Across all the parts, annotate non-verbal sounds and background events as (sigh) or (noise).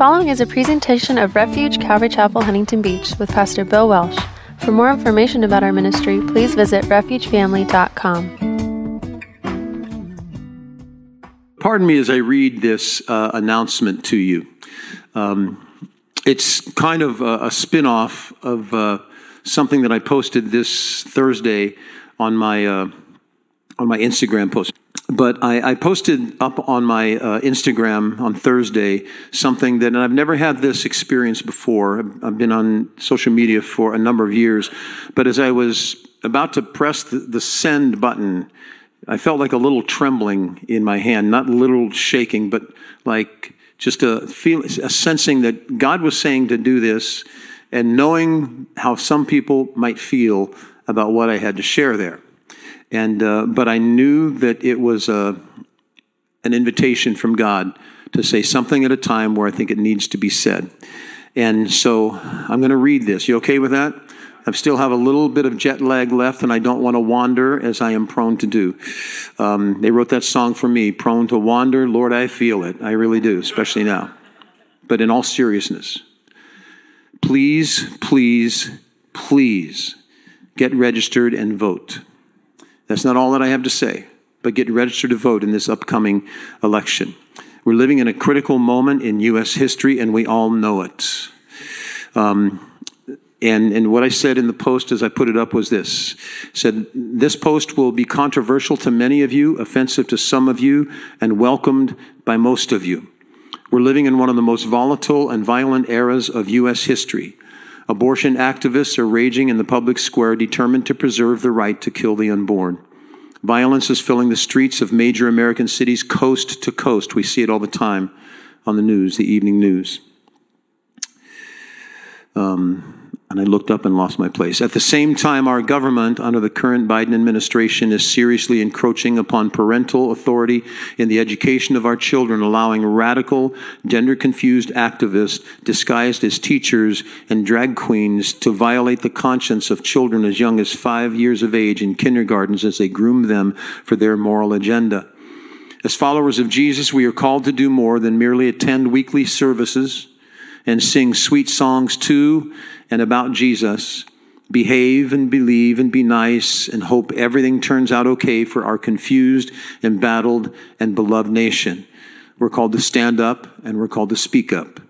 following is a presentation of Refuge Calvary Chapel, Huntington Beach, with Pastor Bill Welsh. For more information about our ministry, please visit refugefamily.com. Pardon me as I read this uh, announcement to you. Um, it's kind of a, a spin off of uh, something that I posted this Thursday on my, uh, on my Instagram post. But I, I posted up on my uh, Instagram on Thursday something that, and I've never had this experience before. I've been on social media for a number of years. But as I was about to press the, the send button, I felt like a little trembling in my hand, not little shaking, but like just a feel, a sensing that God was saying to do this, and knowing how some people might feel about what I had to share there. And uh, but I knew that it was a, uh, an invitation from God to say something at a time where I think it needs to be said. And so I'm going to read this. You okay with that? I still have a little bit of jet lag left, and I don't want to wander as I am prone to do. Um, they wrote that song for me, Prone to Wander. Lord, I feel it. I really do, especially now. But in all seriousness, please, please, please get registered and vote. That's not all that I have to say, but get registered to vote in this upcoming election. We're living in a critical moment in U.S. history, and we all know it. Um, and, and what I said in the post as I put it up was this said, This post will be controversial to many of you, offensive to some of you, and welcomed by most of you. We're living in one of the most volatile and violent eras of U.S. history. Abortion activists are raging in the public square, determined to preserve the right to kill the unborn. Violence is filling the streets of major American cities coast to coast. We see it all the time on the news, the evening news. Um, and I looked up and lost my place. At the same time, our government, under the current Biden administration, is seriously encroaching upon parental authority in the education of our children, allowing radical, gender confused activists disguised as teachers and drag queens to violate the conscience of children as young as five years of age in kindergartens as they groom them for their moral agenda. As followers of Jesus, we are called to do more than merely attend weekly services and sing sweet songs to and about Jesus, behave and believe and be nice and hope everything turns out okay for our confused, embattled, and beloved nation. We're called to stand up and we're called to speak up.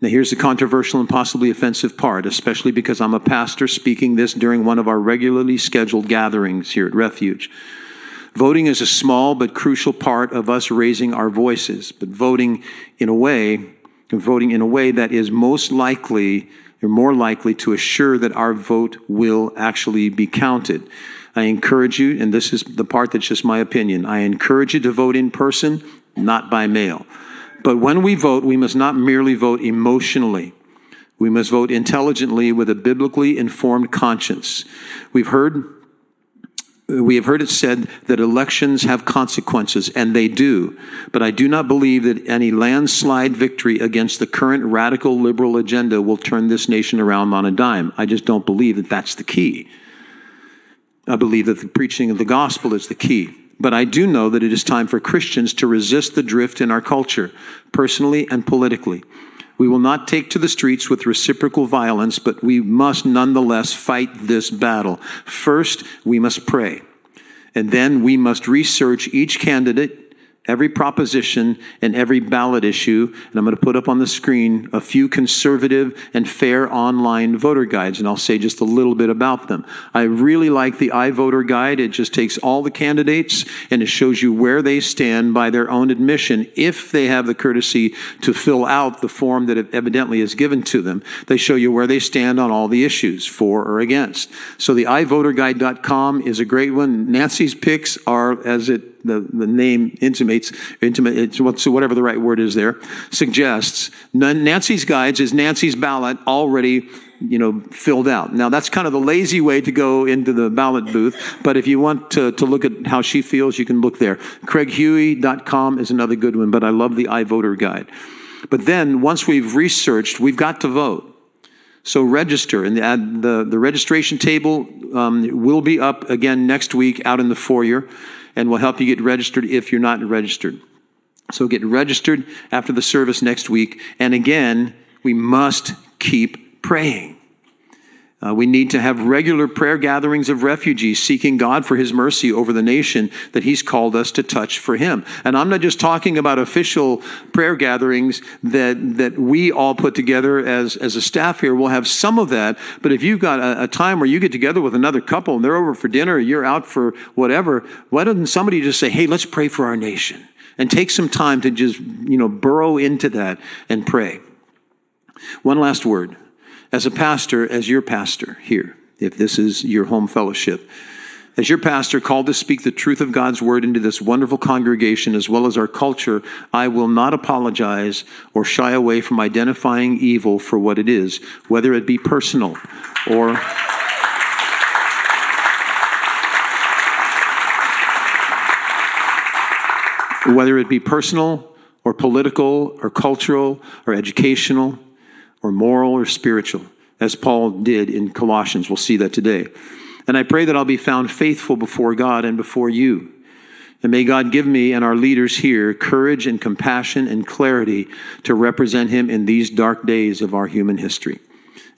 Now, here's the controversial and possibly offensive part, especially because I'm a pastor speaking this during one of our regularly scheduled gatherings here at Refuge. Voting is a small but crucial part of us raising our voices, but voting in a way, voting in a way that is most likely you're more likely to assure that our vote will actually be counted. I encourage you, and this is the part that's just my opinion, I encourage you to vote in person, not by mail. But when we vote, we must not merely vote emotionally. We must vote intelligently with a biblically informed conscience. We've heard we have heard it said that elections have consequences, and they do. But I do not believe that any landslide victory against the current radical liberal agenda will turn this nation around on a dime. I just don't believe that that's the key. I believe that the preaching of the gospel is the key. But I do know that it is time for Christians to resist the drift in our culture, personally and politically. We will not take to the streets with reciprocal violence, but we must nonetheless fight this battle. First, we must pray. And then we must research each candidate every proposition and every ballot issue. And I'm going to put up on the screen a few conservative and fair online voter guides, and I'll say just a little bit about them. I really like the iVoter guide. It just takes all the candidates and it shows you where they stand by their own admission if they have the courtesy to fill out the form that evidently is given to them. They show you where they stand on all the issues, for or against. So the iVoterGuide.com is a great one. Nancy's picks are, as it the, the name intimates, intimate, whatever the right word is there, suggests. Nancy's guides is Nancy's ballot already you know, filled out. Now, that's kind of the lazy way to go into the ballot booth, but if you want to, to look at how she feels, you can look there. CraigHuey.com is another good one, but I love the iVoter guide. But then, once we've researched, we've got to vote. So register, and the, the, the registration table um, will be up again next week out in the foyer and will help you get registered if you're not registered. So get registered after the service next week. And again, we must keep praying. Uh, we need to have regular prayer gatherings of refugees seeking God for His mercy over the nation that He's called us to touch for Him. And I'm not just talking about official prayer gatherings that, that we all put together as, as a staff here. We'll have some of that. But if you've got a, a time where you get together with another couple and they're over for dinner, you're out for whatever, why doesn't somebody just say, hey, let's pray for our nation? And take some time to just, you know, burrow into that and pray. One last word as a pastor, as your pastor here, if this is your home fellowship, as your pastor called to speak the truth of God's word into this wonderful congregation as well as our culture, I will not apologize or shy away from identifying evil for what it is, whether it be personal or. whether it be personal or political or cultural or educational or moral or spiritual, as Paul did in Colossians. We'll see that today. And I pray that I'll be found faithful before God and before you. And may God give me and our leaders here courage and compassion and clarity to represent Him in these dark days of our human history.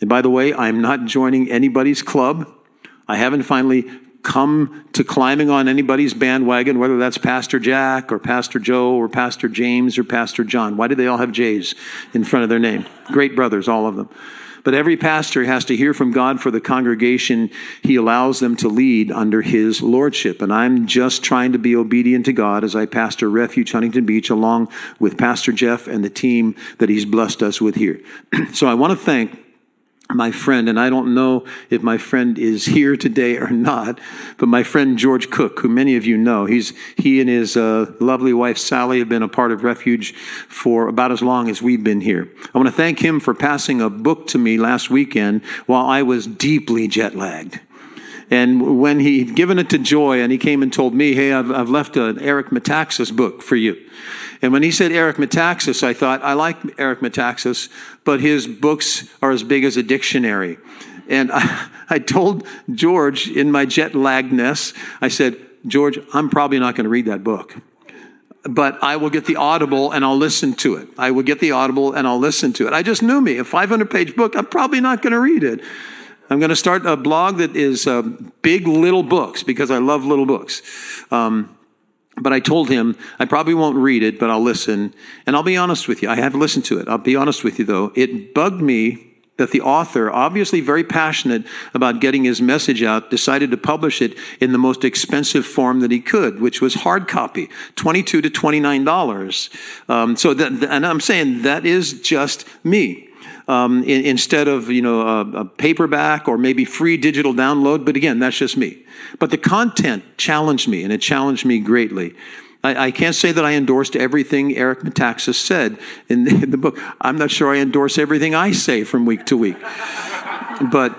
And by the way, I'm not joining anybody's club. I haven't finally come to climbing on anybody's bandwagon, whether that's Pastor Jack or Pastor Joe or Pastor James or Pastor John. Why do they all have J's in front of their name? Great brothers, all of them. But every pastor has to hear from God for the congregation he allows them to lead under his lordship. And I'm just trying to be obedient to God as I pastor Refuge Huntington Beach along with Pastor Jeff and the team that he's blessed us with here. (clears throat) so I want to thank my friend, and I don't know if my friend is here today or not, but my friend George Cook, who many of you know, he's he and his uh, lovely wife Sally have been a part of Refuge for about as long as we've been here. I want to thank him for passing a book to me last weekend while I was deeply jet lagged. And when he'd given it to Joy, and he came and told me, "Hey, I've, I've left an Eric Metaxas book for you." And when he said Eric Metaxas, I thought, I like Eric Metaxas, but his books are as big as a dictionary. And I, (laughs) I told George in my jet laggedness, I said, George, I'm probably not going to read that book. But I will get the audible and I'll listen to it. I will get the audible and I'll listen to it. I just knew me. A 500 page book, I'm probably not going to read it. I'm going to start a blog that is uh, big little books because I love little books. Um, but I told him, I probably won't read it, but I'll listen. And I'll be honest with you. I have listened to it. I'll be honest with you, though. It bugged me that the author, obviously very passionate about getting his message out, decided to publish it in the most expensive form that he could, which was hard copy, twenty-two to twenty-nine dollars. Um, so, that, and I'm saying that is just me um, in, instead of you know a, a paperback or maybe free digital download. But again, that's just me. But the content challenged me, and it challenged me greatly. I, I can't say that I endorsed everything Eric Metaxas said in the, (laughs) in the book. I'm not sure I endorse everything I say from week to week. but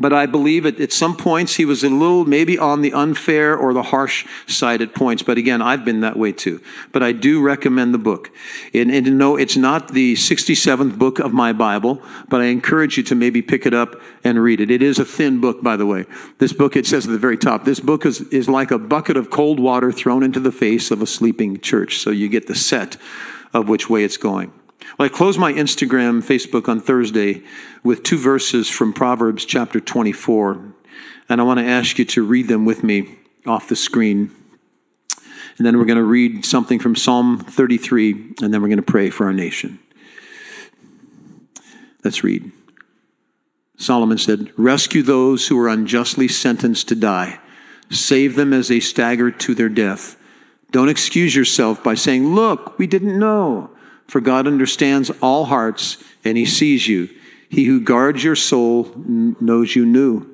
but I believe at, at some points he was a little maybe on the unfair or the harsh side at points. But again, I've been that way too. But I do recommend the book. And, and no, it's not the 67th book of my Bible, but I encourage you to maybe pick it up and read it. It is a thin book, by the way. This book, it says at the very top, this book is, is like a bucket of cold water thrown into the face of a sleeping church. So you get the set of which way it's going. Well, I close my Instagram, Facebook on Thursday with two verses from Proverbs chapter 24, and I want to ask you to read them with me off the screen. And then we're going to read something from Psalm 33, and then we're going to pray for our nation. Let's read. Solomon said, Rescue those who are unjustly sentenced to die. Save them as they stagger to their death. Don't excuse yourself by saying, Look, we didn't know. For God understands all hearts and he sees you. He who guards your soul knows you knew.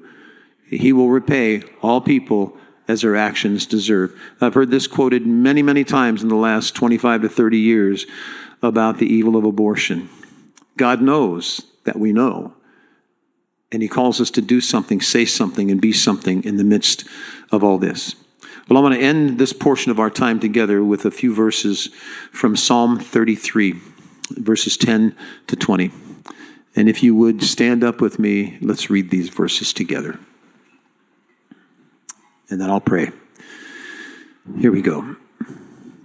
He will repay all people as their actions deserve. I've heard this quoted many, many times in the last 25 to 30 years about the evil of abortion. God knows that we know. And He calls us to do something, say something, and be something in the midst of all this. Well, I want to end this portion of our time together with a few verses from Psalm 33, verses 10 to 20. And if you would stand up with me, let's read these verses together. And then I'll pray. Here we go.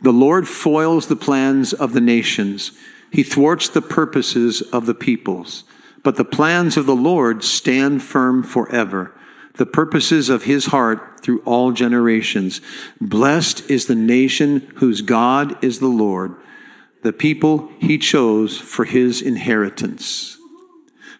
The Lord foils the plans of the nations, he thwarts the purposes of the peoples. But the plans of the Lord stand firm forever, the purposes of his heart through all generations. Blessed is the nation whose God is the Lord, the people he chose for his inheritance.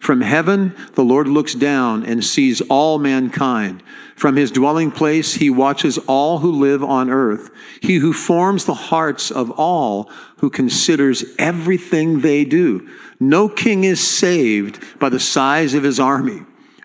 From heaven, the Lord looks down and sees all mankind. From his dwelling place, he watches all who live on earth. He who forms the hearts of all, who considers everything they do. No king is saved by the size of his army.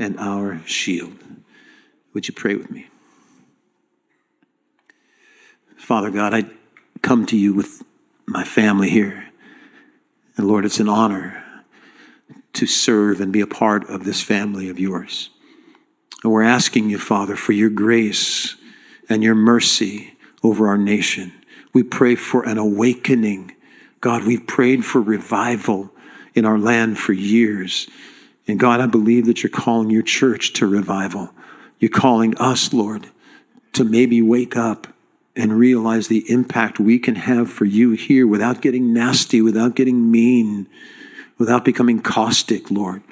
and our shield. Would you pray with me? Father God, I come to you with my family here. And Lord, it's an honor to serve and be a part of this family of yours. And we're asking you, Father, for your grace and your mercy over our nation. We pray for an awakening. God, we've prayed for revival in our land for years. And God, I believe that you're calling your church to revival. You're calling us, Lord, to maybe wake up and realize the impact we can have for you here without getting nasty, without getting mean, without becoming caustic, Lord,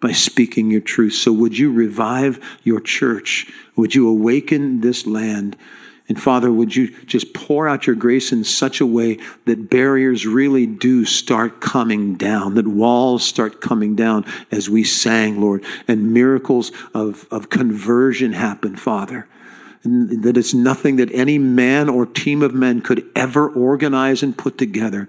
by speaking your truth. So would you revive your church? Would you awaken this land? And Father, would you just pour out your grace in such a way that barriers really do start coming down, that walls start coming down as we sang, Lord, and miracles of, of conversion happen, Father that it's nothing that any man or team of men could ever organize and put together.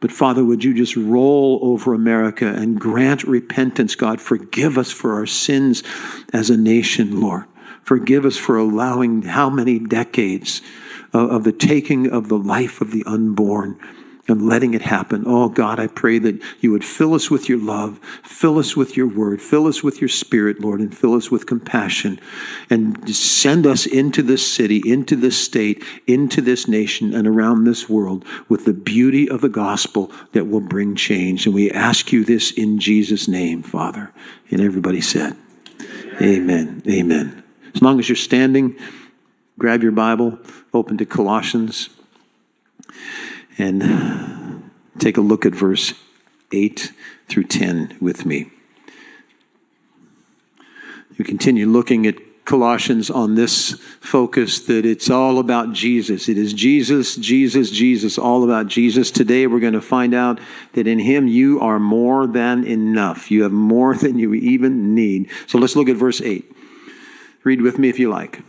But Father, would you just roll over America and grant repentance, God? Forgive us for our sins as a nation, Lord. Forgive us for allowing how many decades of, the taking of the life of the unborn and letting it happen. Oh God, I pray that you would fill us with your love, fill us with your word, fill us with your spirit, Lord, and fill us with compassion. And send us into this city, into this state, into this nation, and around this world with the beauty of the gospel that will bring change. And we ask you this in Jesus' name, Father. And everybody said, Amen. Amen. Amen. As long as you're standing, grab your Bible, open to Colossians and take a look at verse 8 through 10 with me. You continue looking at Colossians on this focus that it's all about Jesus. It is Jesus, Jesus, Jesus, all about Jesus. Today we're going to find out that in Him you are more than enough. You have more (laughs) than you even need. So let's look at verse 8. Read with me if you like.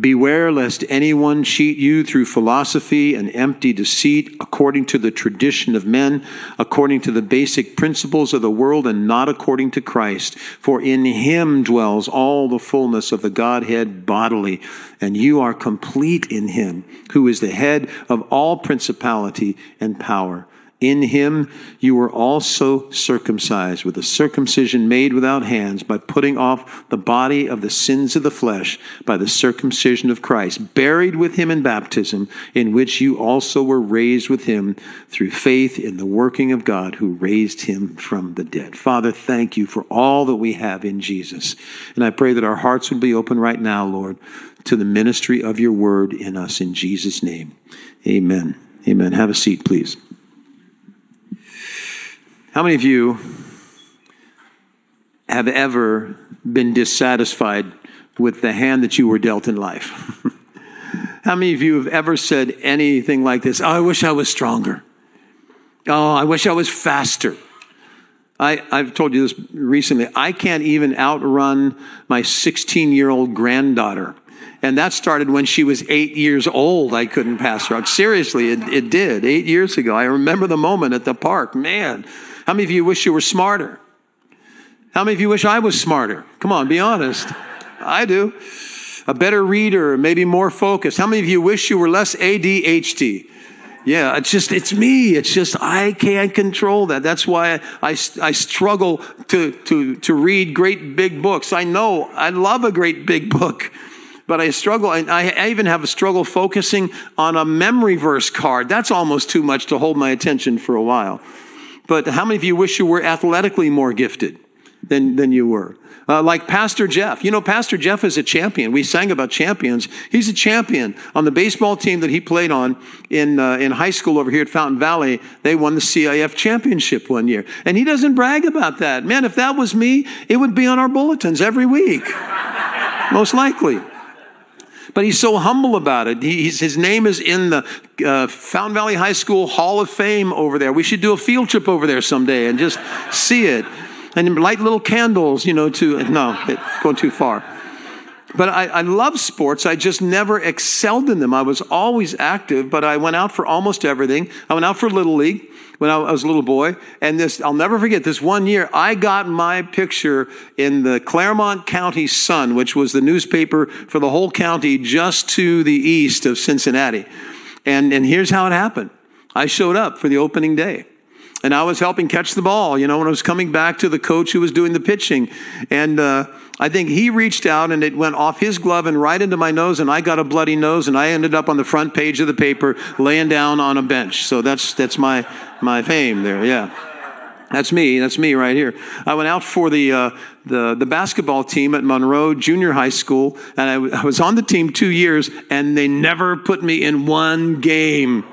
Beware lest anyone cheat you through philosophy and empty deceit, according to the tradition of men, according to the basic principles of the world, and not according to Christ. For in him dwells all the fullness of the Godhead bodily, and you are complete in him, who is the head of all principality and power. In him you were also circumcised with a circumcision made without hands by putting off the body of the sins of the flesh by the circumcision of Christ, buried with him in baptism, in which you also were raised with him through faith in the working of God who raised him from the dead. Father, thank you for all that we have in Jesus. And I pray that our hearts would be open right now, Lord, to the ministry of your word in us in Jesus' name. Amen. Amen. Have a seat, please. How many of you have ever been dissatisfied with the hand that you were dealt in life? (laughs) How many of you have ever said anything like this? Oh, I wish I was stronger. Oh, I wish I was faster. I, have told you this recently. I can't even outrun my 16 year old granddaughter. And that started when she was eight years old. I couldn't pass her out. Seriously, it, it did. Eight years ago. I remember the moment at the park. Man, how many of you wish you were smarter? How many of you wish I was smarter? Come on, be honest. I do. A better reader, maybe more focused. How many of you wish you were less ADHD? Yeah, it's just, it's me. It's just, I can't control that. That's why I, I, struggle to, to, to read great big books. I know I love a great big book, but I struggle. And I, I even have a struggle focusing on a memory verse card. That's almost too much to hold my attention for a while. But how many of you wish you were athletically more gifted than, than you were? Uh, like Pastor Jeff. You know, Pastor Jeff is a champion. We sang about champions. He's a champion. On the baseball team that he played on in, uh, in high school over here at Fountain Valley, they won the CIF championship one year. And he doesn't brag about that. Man, if that was me, it would be on our bulletins every week. (laughs) Most likely. But he's so humble about it. His name is in the uh, Fountain Valley High School Hall of Fame over there. We should do a field trip over there someday and just see it and light little candles, you know, to, no, it, going too far. But I, I love sports. I just never excelled in them. I was always active, but I went out for almost everything. I went out for Little League when I was a little boy. And this, I'll never forget this one year, I got my picture in the Clermont County Sun, which was the newspaper for the whole county just to the east of Cincinnati. And, and here's how it happened. I showed up for the opening day and I was helping catch the ball, you know, when I was coming back to the coach who was doing the pitching. And uh, I think he reached out and it went off his glove and right into my nose, and I got a bloody nose, and I ended up on the front page of the paper laying down on a bench. So that's, that's my, my fame there, yeah. That's me. That's me right here. I went out for the, uh, the, the basketball team at Monroe Junior High School, and I, w- I was on the team two years, and they never put me in one game.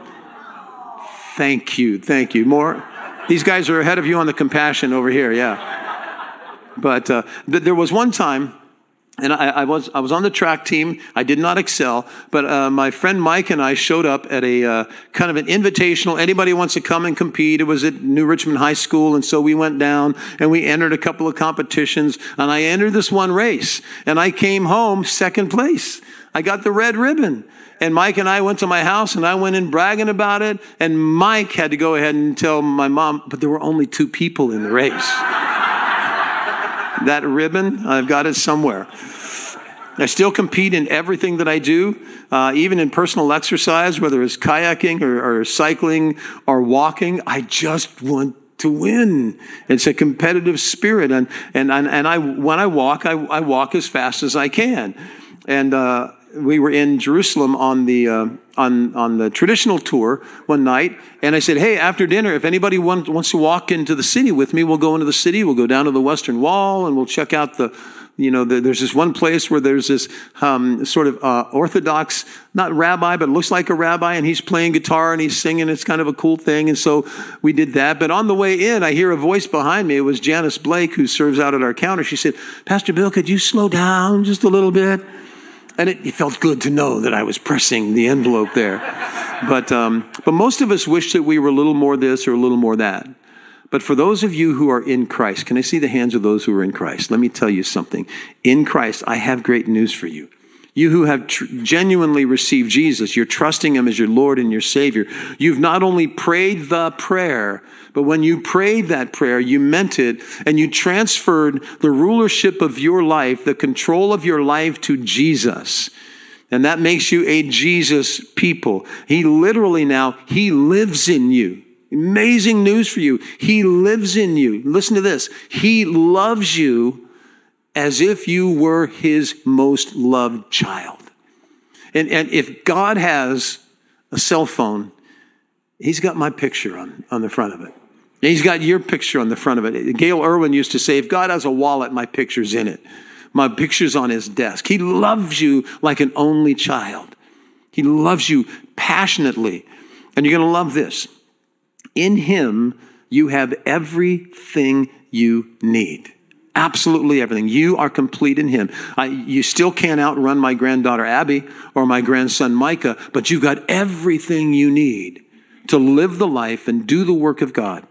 Thank you. Thank you. More. These guys are ahead of you on the compassion over here, yeah. But uh, th- there was one time, and I, I, was, I was on the track team. I did not excel, but uh, my friend Mike and I showed up at a uh, kind of an invitational. Anybody wants to come and compete? It was at New Richmond High School, and so we went down and we entered a couple of competitions. And I entered this one race, and I came home second place. I got the red ribbon. And Mike and I went to my house and I went in bragging about it. And Mike had to go ahead and tell my mom, but there were only two people in the race. that ribbon, I've got it somewhere. I still compete in everything that I do, uh, even in personal exercise, whether it's kayaking or, or cycling or walking. I just want to win. It's a competitive spirit. And, and, and I, when I walk, I, I walk as fast as I can. And uh, we were in Jerusalem on the uh, on on the traditional tour one night, and I said, "Hey, after dinner, if anybody want, wants to walk into the city with me, we'll go into the city. We'll go down to the Western Wall, and we'll check out the." You know, the, there's this one place where there's this um, sort of uh, Orthodox, not rabbi, but looks like a rabbi, and he's playing guitar and he's singing. It's kind of a cool thing. And so we did that. But on the way in, I hear a voice behind me. It was Janice Blake, who serves out at our counter. She said, Pastor Bill, could you slow down just a little bit? And it, it, felt good to know that I was pressing the envelope there. But, um, but most of us wish that we were a little more this or a little more that. But for those of you who are in Christ, can I see the hands of those who are in Christ? Let me tell you something. In Christ, I have great news for you. You who have tr- genuinely received Jesus, you're trusting Him as your Lord and your Savior. You've not only prayed the prayer, but when you prayed that prayer, you meant it and you transferred the rulership of your life, the control of your life to Jesus. And that makes you a Jesus people. He literally now, He lives in you. Amazing news for you. He lives in you. Listen to this. He loves you as if you were his most loved child. And, and if God has a cell phone, he's got my picture on, on the front of it. And he's got your picture on the front of it. Gayle Erwin used to say, if God has a wallet, my picture's in it. My picture's on his desk. He loves you like an only child. He loves you passionately. And you're going to love this. In him, you have everything you need. Absolutely everything. You are complete in Him. I, you still can't outrun my granddaughter Abby or my grandson Micah, but you've got everything you need to live the life and do the work of God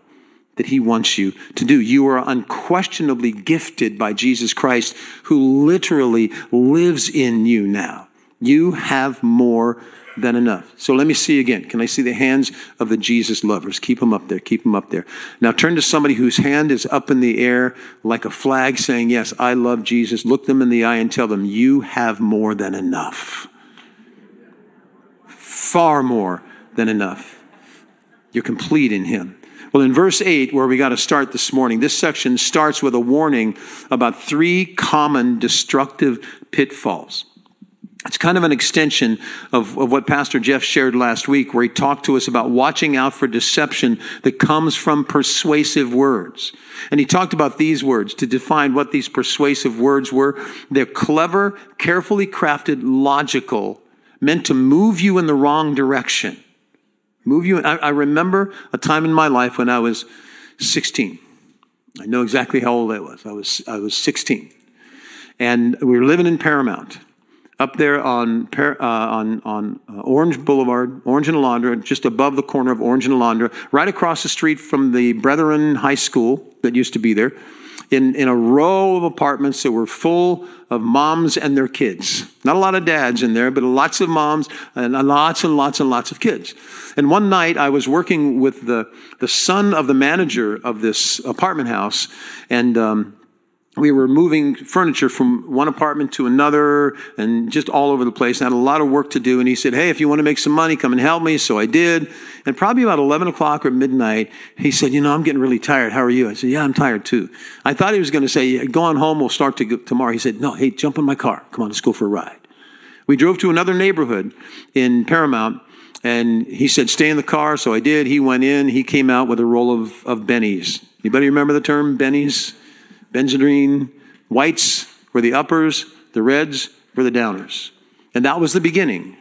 that He wants you to do. You are unquestionably gifted by Jesus Christ, who literally lives in you now. You have more than enough. So let me see again. Can I see the hands of the Jesus lovers? Keep them up there. Keep them up there. Now turn to somebody whose hand is up in the air like a flag saying, Yes, I love Jesus. Look them in the eye and tell them, You have more than enough. Far more than enough. You're complete in Him. Well, in verse 8, where we got to start this morning, this section starts with a warning about three common destructive pitfalls. It's kind of an extension of, of what Pastor Jeff shared last week, where he talked to us about watching out for deception that comes from persuasive words. And he talked about these words to define what these persuasive words were. They're clever, carefully crafted, logical, meant to move you in the wrong direction. Move you. I, I remember a time in my life when I was 16. I know exactly how old I was. I was, I was 16. And we were living in Paramount up there on uh, on on uh, Orange Boulevard, Orange and Alondra, just above the corner of Orange and Alondra, right across the street from the Brethren High School that used to be there, in in a row of apartments that were full of moms and their kids. Not a lot of dads in there, but lots of moms and lots and lots and lots of kids. And one night I was working with the the son of the manager of this apartment house, and. Um, we were moving furniture from one apartment to another and just all over the place. I had a lot of work to do. And he said, Hey, if you want to make some money, come and help me. So I did. And probably about 11 o'clock or midnight, he said, You know, I'm getting really tired. How are you? I said, Yeah, I'm tired too. I thought he was going to say, Go on home. We'll start to tomorrow. He said, No, hey, jump in my car. Come on, let's go for a ride. We drove to another neighborhood in Paramount. And he said, Stay in the car. So I did. He went in. He came out with a roll of, of bennies. Anybody remember the term bennies? Benzedrine, whites were the uppers, the reds were the downers. And that was the beginning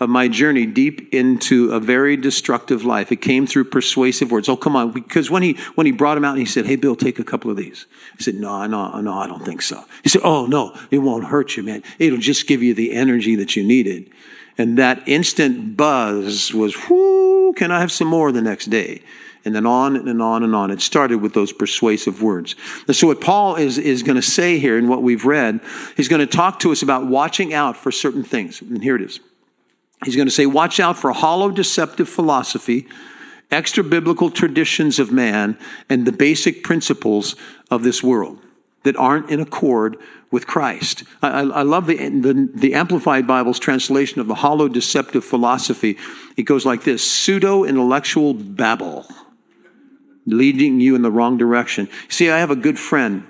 of my journey deep into a very destructive life. It came through persuasive words. Oh, come on. Because when he, when he brought him out, and he said, Hey, Bill, take a couple of these. I said, No, no, no, I don't think so. He said, Oh, no, it won't hurt you, man. It'll just give you the energy that you needed. And that instant buzz was, whoo, can I have some more the next day? And then on and on and on. It started with those persuasive words. And so, what Paul is, is going to say here in what we've read, he's going to talk to us about watching out for certain things. And here it is. He's going to say, Watch out for hollow, deceptive philosophy, extra biblical traditions of man, and the basic principles of this world that aren't in accord with Christ. I, I love the, the, the, Amplified Bible's translation of the hollow, deceptive philosophy. It goes like this pseudo intellectual babble leading you in the wrong direction. See, I have a good friend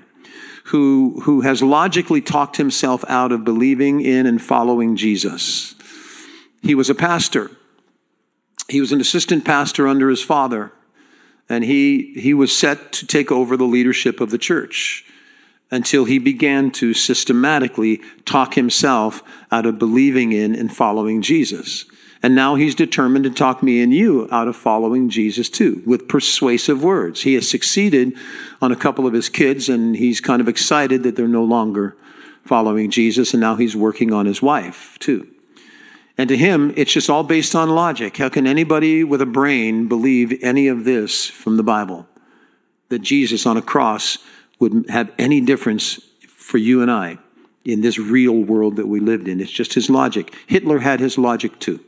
who, who has logically talked himself out of believing in and following Jesus. He was a pastor. He was an assistant pastor under his father, and he, he was set to take over the leadership of the church until he began to systematically talk himself out of believing in and following Jesus. And now he's determined to talk me and you out of following Jesus too, with persuasive words. He has succeeded on a couple of his kids, and he's kind of excited that they're no longer following Jesus, and now he's working on his wife too. And to him, it's just all based on logic. How can anybody with a brain believe any of this from the Bible? That Jesus on a cross would have any difference for you and I in this real world that we lived in. It's just his logic. Hitler had his logic too.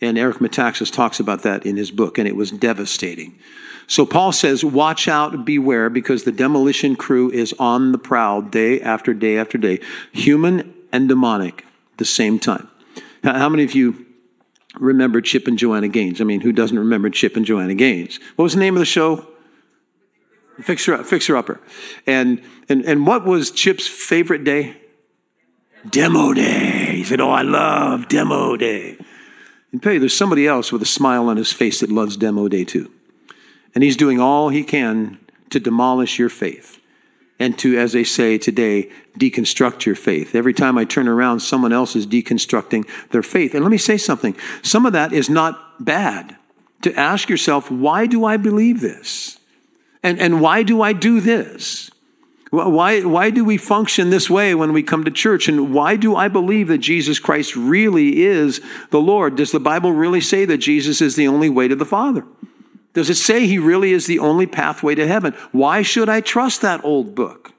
And Eric Metaxas talks about that in his book, and it was devastating. So Paul says, Watch out, beware, because the demolition crew is on the prowl day after day after day, human and demonic, the same time. How many of you remember Chip and Joanna Gaines? I mean, who doesn't remember Chip and Joanna Gaines? What was the name of the show? Fixer, Fixer Upper. And, and, and what was Chip's favorite day? Demo day. He said, Oh, I love demo day. And pay, there's somebody else with a smile on his face that loves demo day too. And he's doing all he can to demolish your faith and to, as they say today, deconstruct your faith. Every time I turn around, someone else is deconstructing their faith. And let me say something some of that is not bad. To ask yourself, why do I believe this? And, and why do I do this? Why, why do we function this way when we come to church? And why do I believe that Jesus Christ really is the Lord? Does the Bible really say that Jesus is the only way to the Father? Does it say he really is the only pathway to heaven? Why should I trust that old book?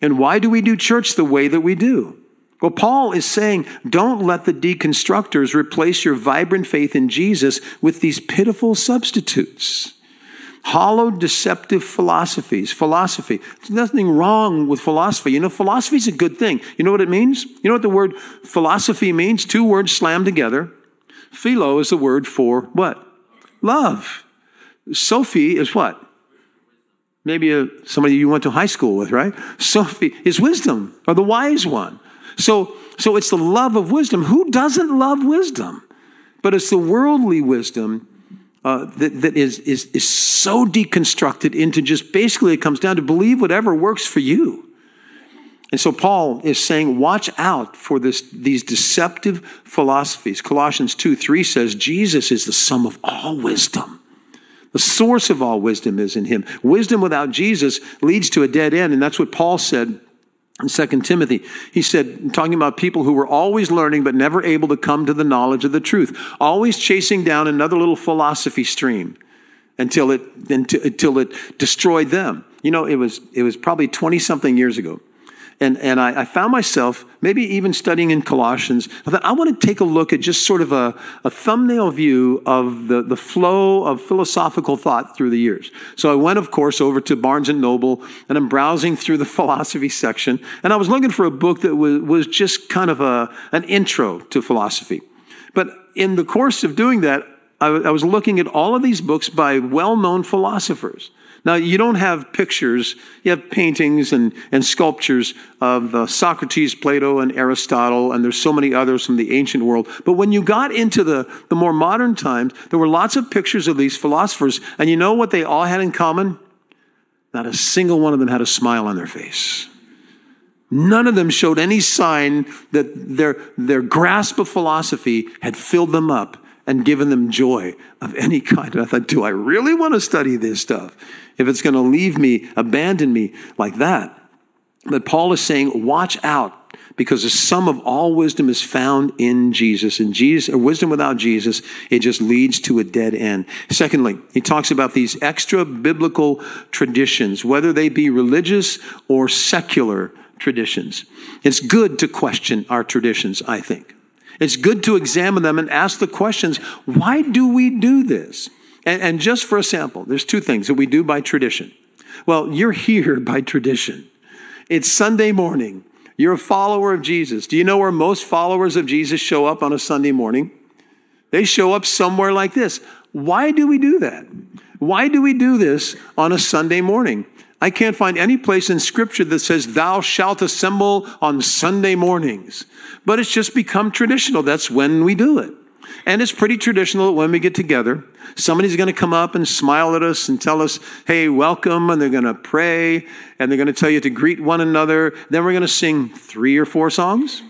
And why do we do church the way that we do? Well, Paul is saying, don't let the deconstructors replace your vibrant faith in Jesus with these pitiful substitutes hollow, deceptive philosophies. Philosophy. There's nothing wrong with philosophy. You know, philosophy is a good thing. You know what it means? You know what the word philosophy means? Two words slammed together. Philo is the word for what? Love. Sophie is what? Maybe a, somebody you went to high school with, right? Sophie is wisdom or the wise one. So, so it's the love of wisdom. Who doesn't love wisdom? But it's the worldly wisdom uh, that, that is, is, is so deconstructed into just basically it comes down to believe whatever works for you. And so Paul is saying, watch out for this, these deceptive philosophies. Colossians 2 3 says, Jesus is the sum of all wisdom. The source of all wisdom is in him. Wisdom without Jesus leads to a dead end, and that's what Paul said in 2 Timothy. He said, talking about people who were always learning but never able to come to the knowledge of the truth, always chasing down another little philosophy stream until it, until it destroyed them. You know, it was, it was probably 20 something years ago and, and I, I, found myself maybe even studying in Colossians. I thought I want to take a look at just sort of a, a thumbnail view of the, the flow of philosophical thought through the years. So I went, of course, over to Barnes and Noble and I'm browsing through the (laughs) philosophy section. And I was looking for a book that was, was just kind of a, an intro to philosophy. But in the course of doing that, I, I was looking at all of these books by well known philosophers. Now, you don't have pictures, you have paintings and, and sculptures of uh, Socrates, Plato, and Aristotle, and there's so many others from the ancient world. But when you got into the, the more modern times, there were lots of pictures of these philosophers, and you know what they all had in common? Not a single one of them had a smile on their face. None of them showed any sign that their, their grasp of philosophy had filled them up and given them joy of any kind. And I thought, do I really want to study this stuff? if it's going to leave me, abandon me like that. But Paul is saying, watch out because the sum of all wisdom is found in Jesus. And Jesus, wisdom without Jesus, it just leads to a dead end. Secondly, he talks about these extra biblical traditions, whether they be religious or secular traditions. It's good to question our traditions, I think. It's good to examine them and ask the questions why do we do this? And, and just for a sample, there's two things that we do by tradition. Well, you're here (laughs) by tradition. It's Sunday morning. You're a follower of Jesus. Do you know where most followers of Jesus show up on a Sunday morning? They show up somewhere like this. Why do we do that? Why do we do this on a Sunday morning? I can't find any place in Scripture that says, Thou shalt assemble on Sunday mornings. But it's just become traditional. That's when we do it. And it's pretty traditional that when we get together. Somebody's going to come up and smile at us and tell us, hey, welcome. And they're going to pray and they're going to tell you to greet one another. Then we're going to sing three or four songs.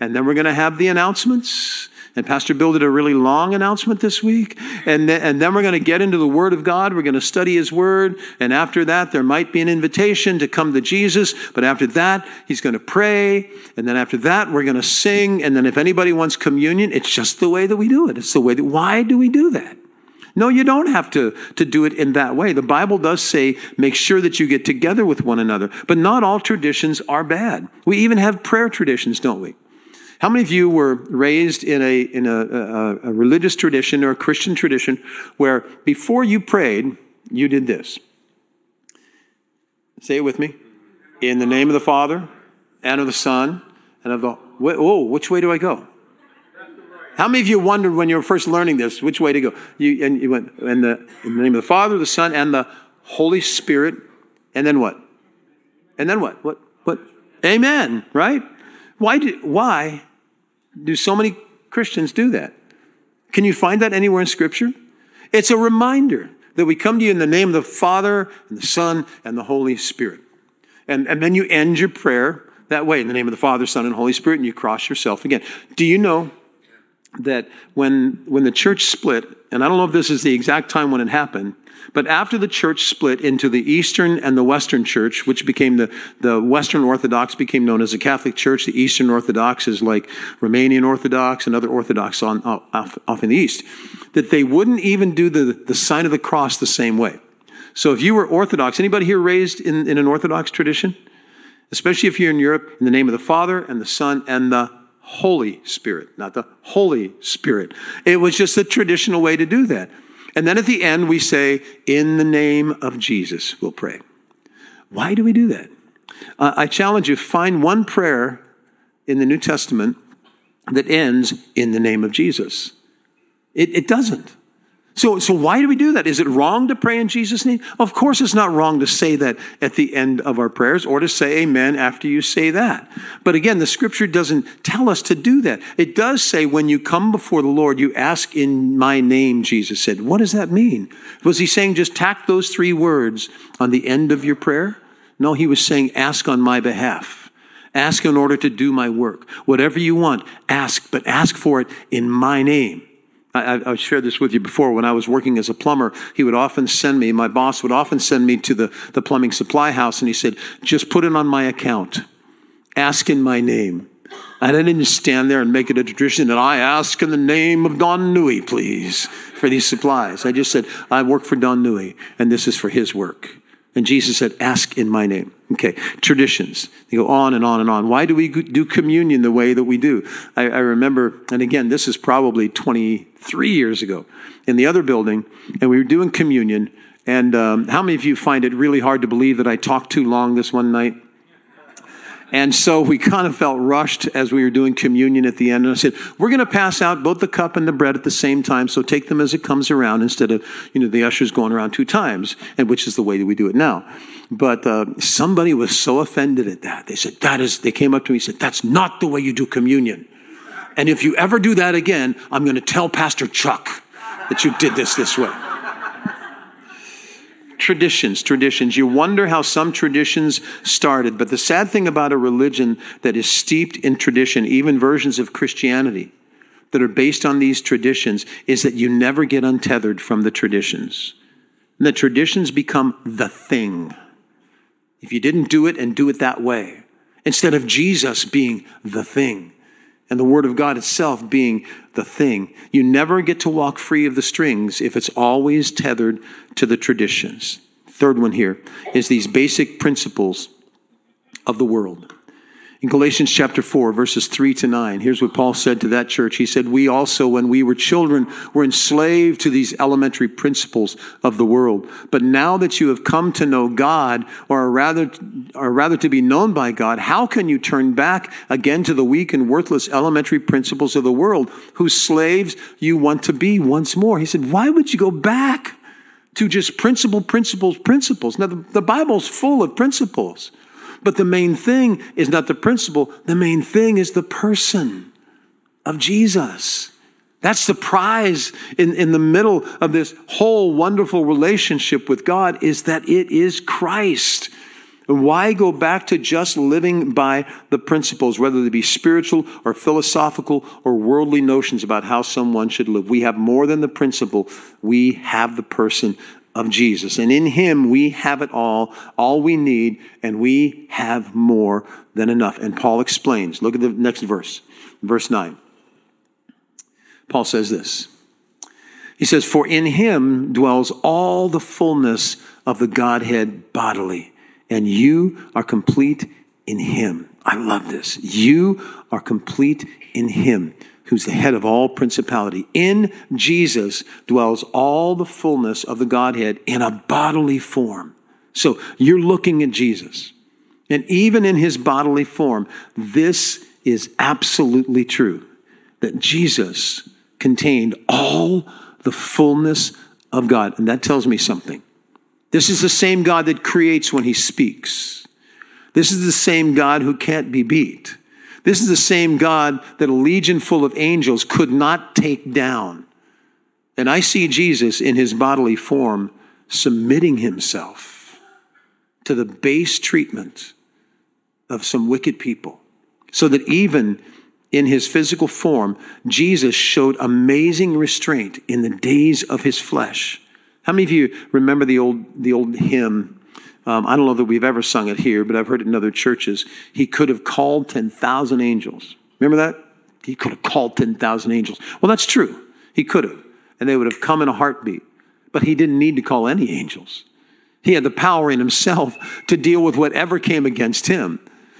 And then we're going to have the announcements. And Pastor Bill did a really long announcement this week. And then, and then we're going to get into the Word of God. We're going to study His Word. And after that, there might be an invitation to come to Jesus. But after that, He's going to pray. And then after that, we're going to sing. And then if anybody wants communion, it's just the way that we do it. It's the way that, why do we do that? No, you don't have to, to do it in that way. The Bible does say make sure that you get together with one another, but not all traditions are bad. We even have prayer traditions, don't we? How many of you were raised in a, in a, a, a religious tradition or a Christian tradition where before you prayed, you did this? Say it with me. In the name of the Father and of the Son and of the. Oh, which way do I go? How many of you wondered when you were first learning this which way to go? You, and you went in the, in the name of the Father, the Son, and the Holy Spirit. And then what? And then what? What? What? Amen, right? Why do, why do so many Christians do that? Can you find that anywhere in Scripture? It's a reminder that we come to you in the name of the Father and the Son and the Holy Spirit. And, and then you end your prayer that way in the name of the Father, Son, and Holy Spirit, and you cross yourself again. Do you know that when, when the church split, and I don't know if this is the exact time when it happened, but after the church split into the Eastern and the Western Church, which became the, the Western Orthodox became known as the Catholic Church, the Eastern Orthodox is like Romanian Orthodox and other Orthodox on, off, off in the East, that they wouldn't even do the, the sign of the cross the same way. So if you were Orthodox, anybody here raised in, in an Orthodox tradition? Especially if you're in Europe, in the name of the Father and the Son and the Holy Spirit, not the Holy Spirit. It was just a traditional way to do that. And then at the end, we say, In the name of Jesus, we'll pray. Why do we do that? Uh, I challenge you, find one prayer in the New Testament that ends in the name of Jesus. It, it doesn't. So, so why do we do that? Is it wrong to pray in Jesus' name? Of course, it's not wrong to say that at the end of our prayers or to say amen after you say that. But again, the scripture doesn't tell us to do that. It does say when you come before the Lord, you ask in my name, Jesus said. What does that mean? Was he saying just tack those three words on the end of your prayer? No, he was saying ask on my behalf. Ask in order to do my work. Whatever you want, ask, but ask for it in my name. I, have shared this with you before. When I was working as a plumber, he would often send me, my boss would often send me to the, the plumbing supply house, and he said, just put it on my account. Ask in my name. I didn't stand there and make it a tradition that I ask in the name of Don Newey, please, for these supplies. I just said, I work for Don Newey, and this is for his work. And Jesus said, Ask in my name. Okay, traditions. They go on and on and on. Why do we do communion the way that we do? I, I remember, and again, this is probably 23 years ago in the other building, and we were doing communion. And um, how many of you find it really hard to believe that I talked too long this one night? And so we kind of felt rushed as we were doing communion at the end. And I said, we're going to pass out both the cup and the bread at the same time. So take them as it comes around instead of, you know, the ushers going around two times, and which is the way that we do it now. But uh, somebody was so offended at that. They said, that is, they came up to me and said, that's not the way you do communion. And if you ever do that again, I'm going to tell Pastor Chuck that you did this this way traditions, traditions. You wonder how some traditions started. But the sad thing about a religion that is steeped in tradition, even versions of Christianity that are based on these traditions, is that you never get untethered from the traditions. And the traditions become the thing. If you didn't do it and do it that way, instead of Jesus being the thing and the Word of God itself being the thing. You never get to walk free of the strings if it's always tethered to the traditions. Third one here is these basic principles of the world. In Galatians chapter 4, verses 3 to 9, here's what Paul said to that church. He said, We also, when we were children, were enslaved to these elementary principles of the world. But now that you have come to know God, or rather, or rather to be known by God, how can you turn back again to the weak and worthless elementary principles of the world, whose slaves you want to be once more? He said, Why would you go back to just principle, principles, principles? Now, the, the Bible's full of principles. But the main thing is not the principle, the main thing is the person of Jesus. That's the prize in, in the middle of this whole wonderful relationship with God is that it is Christ. And why go back to just living by the principles, whether they be spiritual or philosophical or worldly notions about how someone should live? We have more than the principle. We have the person of Jesus. And in him we have it all, all we need, and we have more than enough. And Paul explains. Look at the next verse, verse 9. Paul says this. He says, For in him dwells all the fullness of the Godhead bodily, and you are complete in him. I love this. You are complete in him who's the head of all principality. In Jesus dwells all the fullness of the Godhead in a bodily form. So you're looking at Jesus. And even in his bodily form, this is absolutely true that Jesus contained all the fullness of God. And that tells me something. This is the same God that creates when he speaks. This is the same God who can't be beat. This is the same God that a legion full of angels could not take down. And I see Jesus in his bodily form submitting himself to the base treatment of some wicked people. So that even in his physical form, Jesus showed amazing restraint in the days of his flesh. How many of you remember the old, the old hymn, um, I don't know that we've ever sung it here, but I've heard it in other churches. He could have called 10,000 angels. Remember that? He could have called 10,000 angels. Well, that's true. He could have. And they would have come in a heartbeat. But he didn't need to call any angels. He had the power in himself to deal with whatever came against him.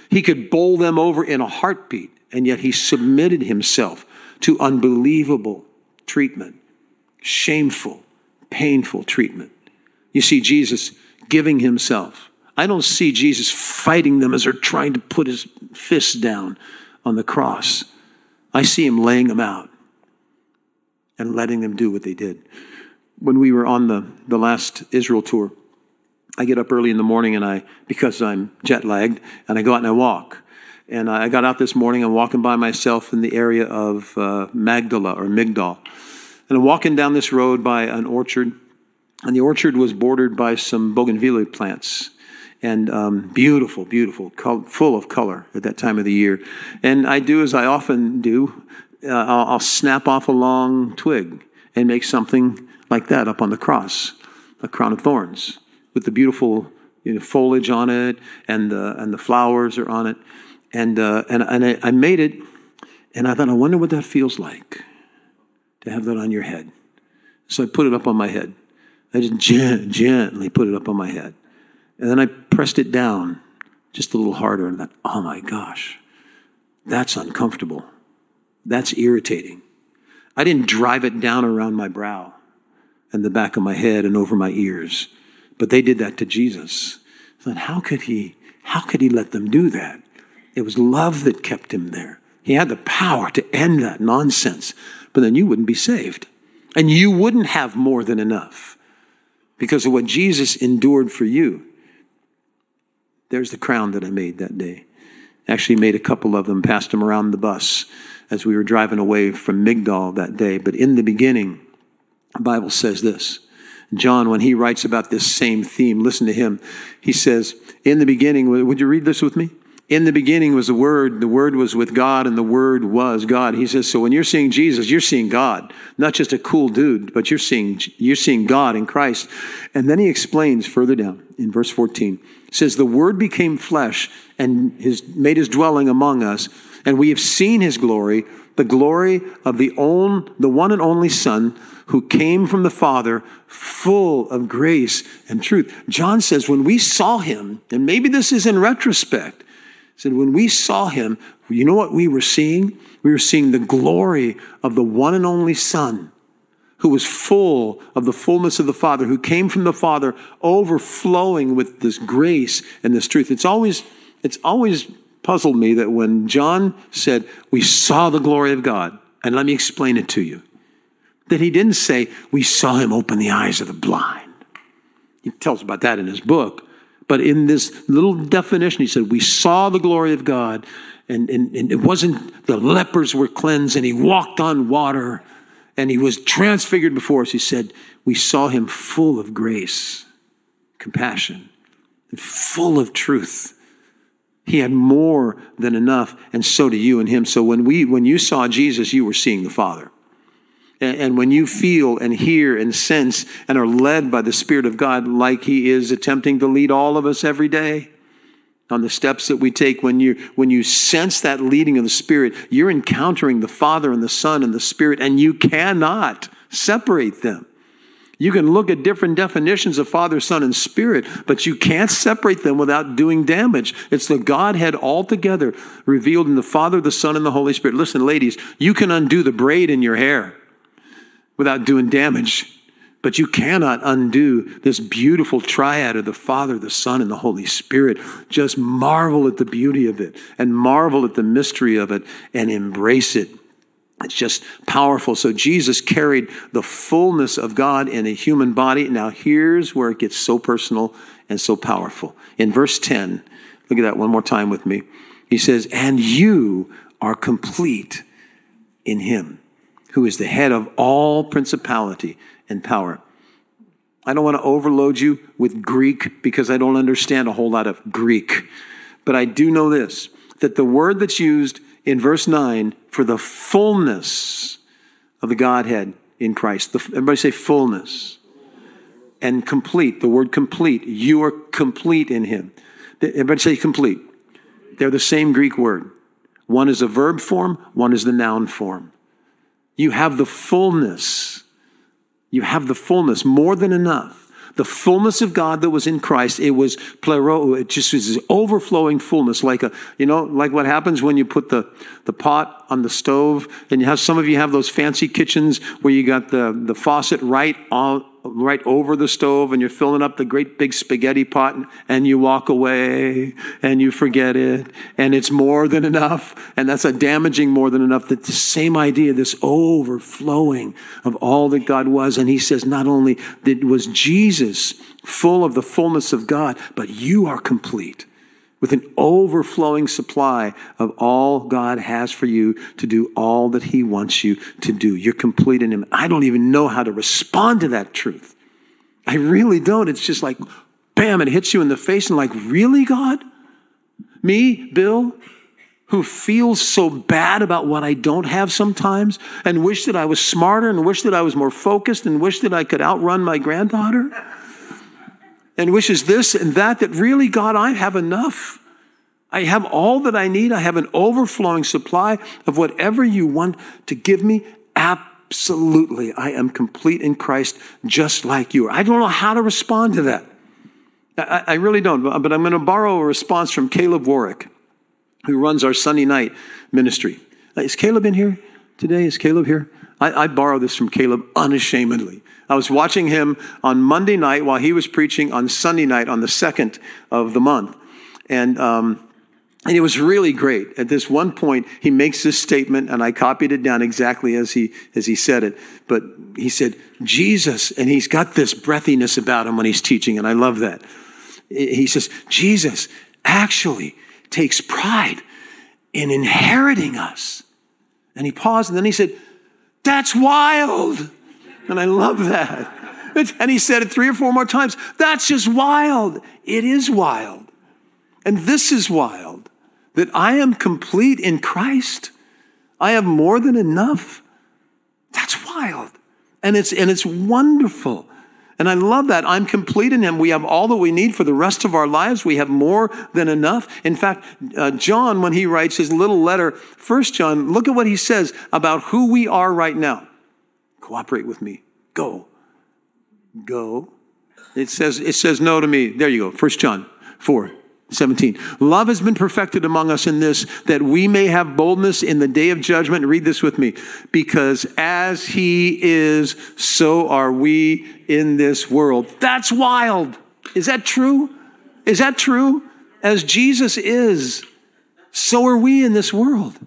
He could bowl them over in a heartbeat. And yet he submitted himself to unbelievable treatment, shameful, painful treatment. You see, Jesus giving himself. I don't see Jesus fighting them as they're trying to put his fists down on the cross. I see him laying them out and letting them do what they did. when we were on the, the last Israel tour, I get up early in the morning and I, because I'm jet lagged, and I go out and I walk. And I got out this morning, I'm walking by myself in the area of uh, Magdala or Migdal. And I'm walking down this road by an orchard, and the orchard was bordered by some bougainvillea plants. And um, beautiful, beautiful, full of color at that time of the year. And I do as I often do, uh, I'll, I'll snap off a long twig and make something like that up on the cross, a crown of thorns with the beautiful you know, foliage on it and the, and the flowers are on it. And, uh, and, and I, I made it, and I thought, I wonder what that feels like to have that on your head. So I put it up on my head. I just gent- gently put it up on my head. And then I pressed it down just a little harder and thought, oh my gosh, that's uncomfortable. That's irritating. I didn't drive it down around my brow and the back of my head and over my ears, but they did that to Jesus. Thought, how could he, how could he let them do that? It was love that kept him there. He had the power to end that nonsense, but then you wouldn't be saved. And you wouldn't have more than enough because of what Jesus endured for you. There's the crown that I made that day. Actually, made a couple of them, passed them around the bus as we were driving away from Migdal that day. But in the beginning, the Bible says this. John, when he writes about this same theme, listen to him. He says, In the beginning, would you read this with me? In the beginning was the Word, the Word was with God, and the Word was God. He says, so when you're seeing Jesus, you're seeing God, not just a cool dude, but you're seeing, you're seeing God in Christ. And then he explains further down in verse 14, says, the Word became flesh and his, made his dwelling among us, and we have seen his glory, the glory of the, own, the one and only Son who came from the Father, full of grace and truth. John says, when we saw him, and maybe this is in retrospect, said, when we saw him, you know what we were seeing? We were seeing the glory of the one and only Son who was full of the fullness of the Father, who came from the Father, overflowing with this grace and this truth. It's always, it's always puzzled me that when John said, We saw the glory of God, and let me explain it to you, that he didn't say, We saw him open the eyes of the blind. He tells about that in his book. But in this little definition, he said, We saw the glory of God, and, and, and it wasn't the lepers were cleansed, and he walked on water, and he was transfigured before us. He said, We saw him full of grace, compassion, and full of truth. He had more than enough, and so do you and him. So when we when you saw Jesus, you were seeing the Father. And when you feel and hear and sense and are led by the Spirit of God, like He is attempting to lead all of us every day on the steps that we take, when you, when you sense that leading of the Spirit, you're encountering the Father and the Son and the Spirit, and you cannot separate them. You can look at different definitions of Father, Son, and Spirit, but you can't separate them without doing damage. It's the Godhead altogether revealed in the Father, the Son, and the Holy Spirit. Listen, ladies, you can undo the braid in your hair without doing damage. But you cannot undo this beautiful triad of the Father, the Son, and the Holy Spirit. Just marvel at the beauty of it and marvel at the mystery of it and embrace it. It's just powerful. So Jesus carried the fullness of God in a human body. Now, here's where it gets so personal and so powerful. In verse 10, look at that one more time with me. He says, And you are complete in Him who is the head of all principality and power. I don't want to overload you with Greek because I don't understand a whole lot of Greek. But I do know this that the word that's used in verse 9 for the fullness of the Godhead in Christ, the, everybody say fullness and complete, the word complete. You are complete in Him. Everybody say complete. They're the same Greek word. One is a verb form, one is the noun form. You have the fullness. You have the fullness, more than enough. The fullness of God that was in Christ, it was plero, it just was overflowing fullness, like a, you know, like what happens when you put the, the pot on the stove, and you have some of you have those fancy kitchens where you got the, the faucet right on right over the stove and you're filling up the great big spaghetti pot and you walk away and you forget it. And it's more than enough. And that's a damaging more than enough that the same idea this overflowing of all that god was. And he says not only that was jesus full of the fullness of god but you are complete with an overflowing supply of all God has for you to do all that He wants you to do. You're complete in Him. I don't even know how to respond to that truth. I really don't. It's just like, bam, it hits you in the face and like, really, God? Me, Bill, who feels so bad about what I don't have sometimes and wish that I was smarter and wish that I was more focused and wish that I could outrun my granddaughter? And wishes this and that, that really, God, I have enough. I have all that I need. I have an overflowing supply of whatever you want to give me. Absolutely. I am complete in Christ, just like you are. I don't know how to respond to that. I, I really don't, but I'm going to borrow a response from Caleb Warwick, who runs our Sunday night ministry. Uh, is Caleb in here today? Is Caleb here? I, I borrow this from Caleb unashamedly. I was watching him on Monday night while he was preaching on Sunday night on the second of the month. And, um, and it was really great. At this one point, he makes this statement, and I copied it down exactly as he, as he said it. But he said, Jesus, and he's got this breathiness about him when he's teaching, and I love that. He says, Jesus actually takes pride in inheriting us. And he paused, and then he said, That's wild. And I love that. And he said it three or four more times. That's just wild. It is wild. And this is wild that I am complete in Christ. I have more than enough. That's wild. And it's, and it's wonderful. And I love that. I'm complete in Him. We have all that we need for the rest of our lives. We have more than enough. In fact, uh, John, when he writes his little letter, First John, look at what he says about who we are right now. Cooperate with me. Go. Go. It says, it says no to me. There you go. First John 4. 17. Love has been perfected among us in this, that we may have boldness in the day of judgment. Read this with me. Because as he is, so are we in this world. That's wild. Is that true? Is that true? As Jesus is, so are we in this world.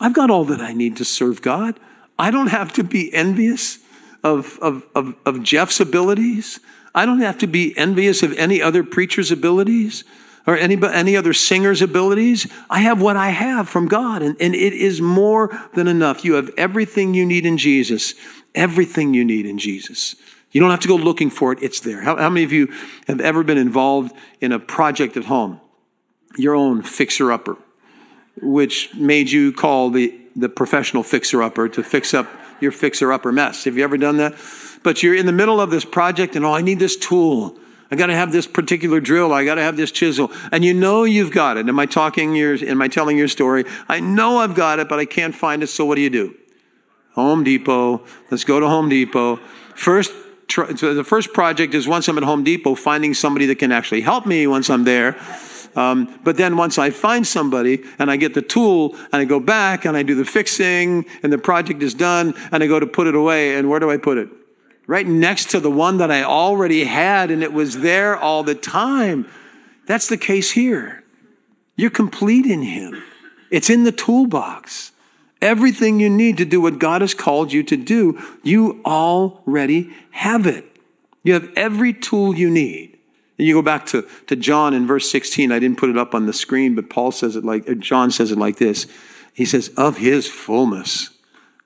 I've got all that I need to serve God. I don't have to be envious of, of, of, of Jeff's abilities. I don't have to be envious of any other preacher's abilities or any, any other singer's abilities. I have what I have from God, and, and it is more than enough. You have everything you need in Jesus. Everything you need in Jesus. You don't have to go looking for it, it's there. How, how many of you have ever been involved in a project at home, your own fixer upper, which made you call the the professional fixer upper to fix up your fixer upper mess. Have you ever done that? But you're in the middle of this project and oh, I need this tool. I got to have this particular drill. I got to have this chisel. And you know you've got it. Am I talking your, am I telling your story? I know I've got it, but I can't find it. So what do you do? Home Depot. Let's go to Home Depot. First, so the first project is once I'm at Home Depot, finding somebody that can actually help me once I'm there. Um, but then once I find somebody and I get the tool and I go back and I do the fixing and the project is done and I go to put it away, and where do I put it? Right next to the one that I already had and it was there all the time. That's the case here. You're complete in Him, it's in the toolbox. Everything you need to do what God has called you to do, you already have it. You have every tool you need. And you go back to, to John in verse 16. I didn't put it up on the screen, but Paul says it like, John says it like this. He says, Of his fullness,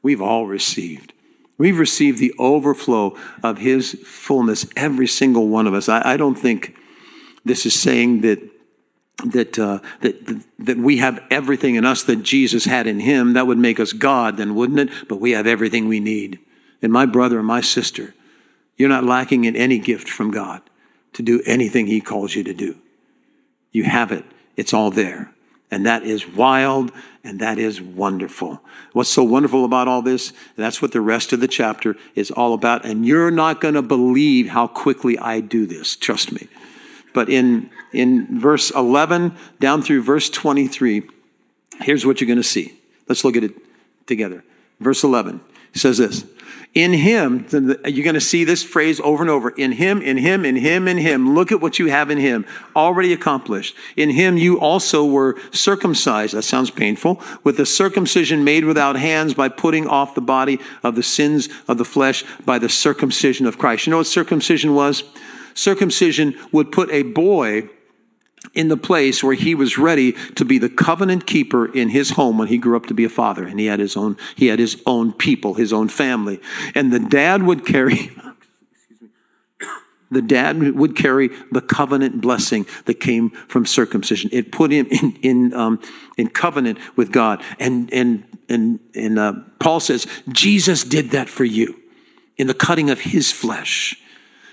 we've all received. We've received the overflow of his fullness, every single one of us. I, I don't think this is saying that that, uh, that that we have everything in us that Jesus had in him. That would make us God, then, wouldn't it? But we have everything we need. And my brother and my sister, you're not lacking in any gift from God to do anything He calls you to do. You have it, it's all there. And that is wild and that is wonderful. What's so wonderful about all this? That's what the rest of the chapter is all about. And you're not going to believe how quickly I do this, trust me. But in, in verse 11 down through verse 23, here's what you're going to see. Let's look at it together. Verse 11 says this In him, you're going to see this phrase over and over. In him, in him, in him, in him. Look at what you have in him. Already accomplished. In him, you also were circumcised. That sounds painful. With a circumcision made without hands by putting off the body of the sins of the flesh by the circumcision of Christ. You know what circumcision was? Circumcision would put a boy in the place where he was ready to be the covenant keeper in his home when he grew up to be a father. And he had his own he had his own people his own family. And the dad would carry (coughs) the dad would carry the covenant blessing that came from circumcision. It put him in in um, in covenant with god. And and and and uh, paul says jesus did that for you in the cutting of his flesh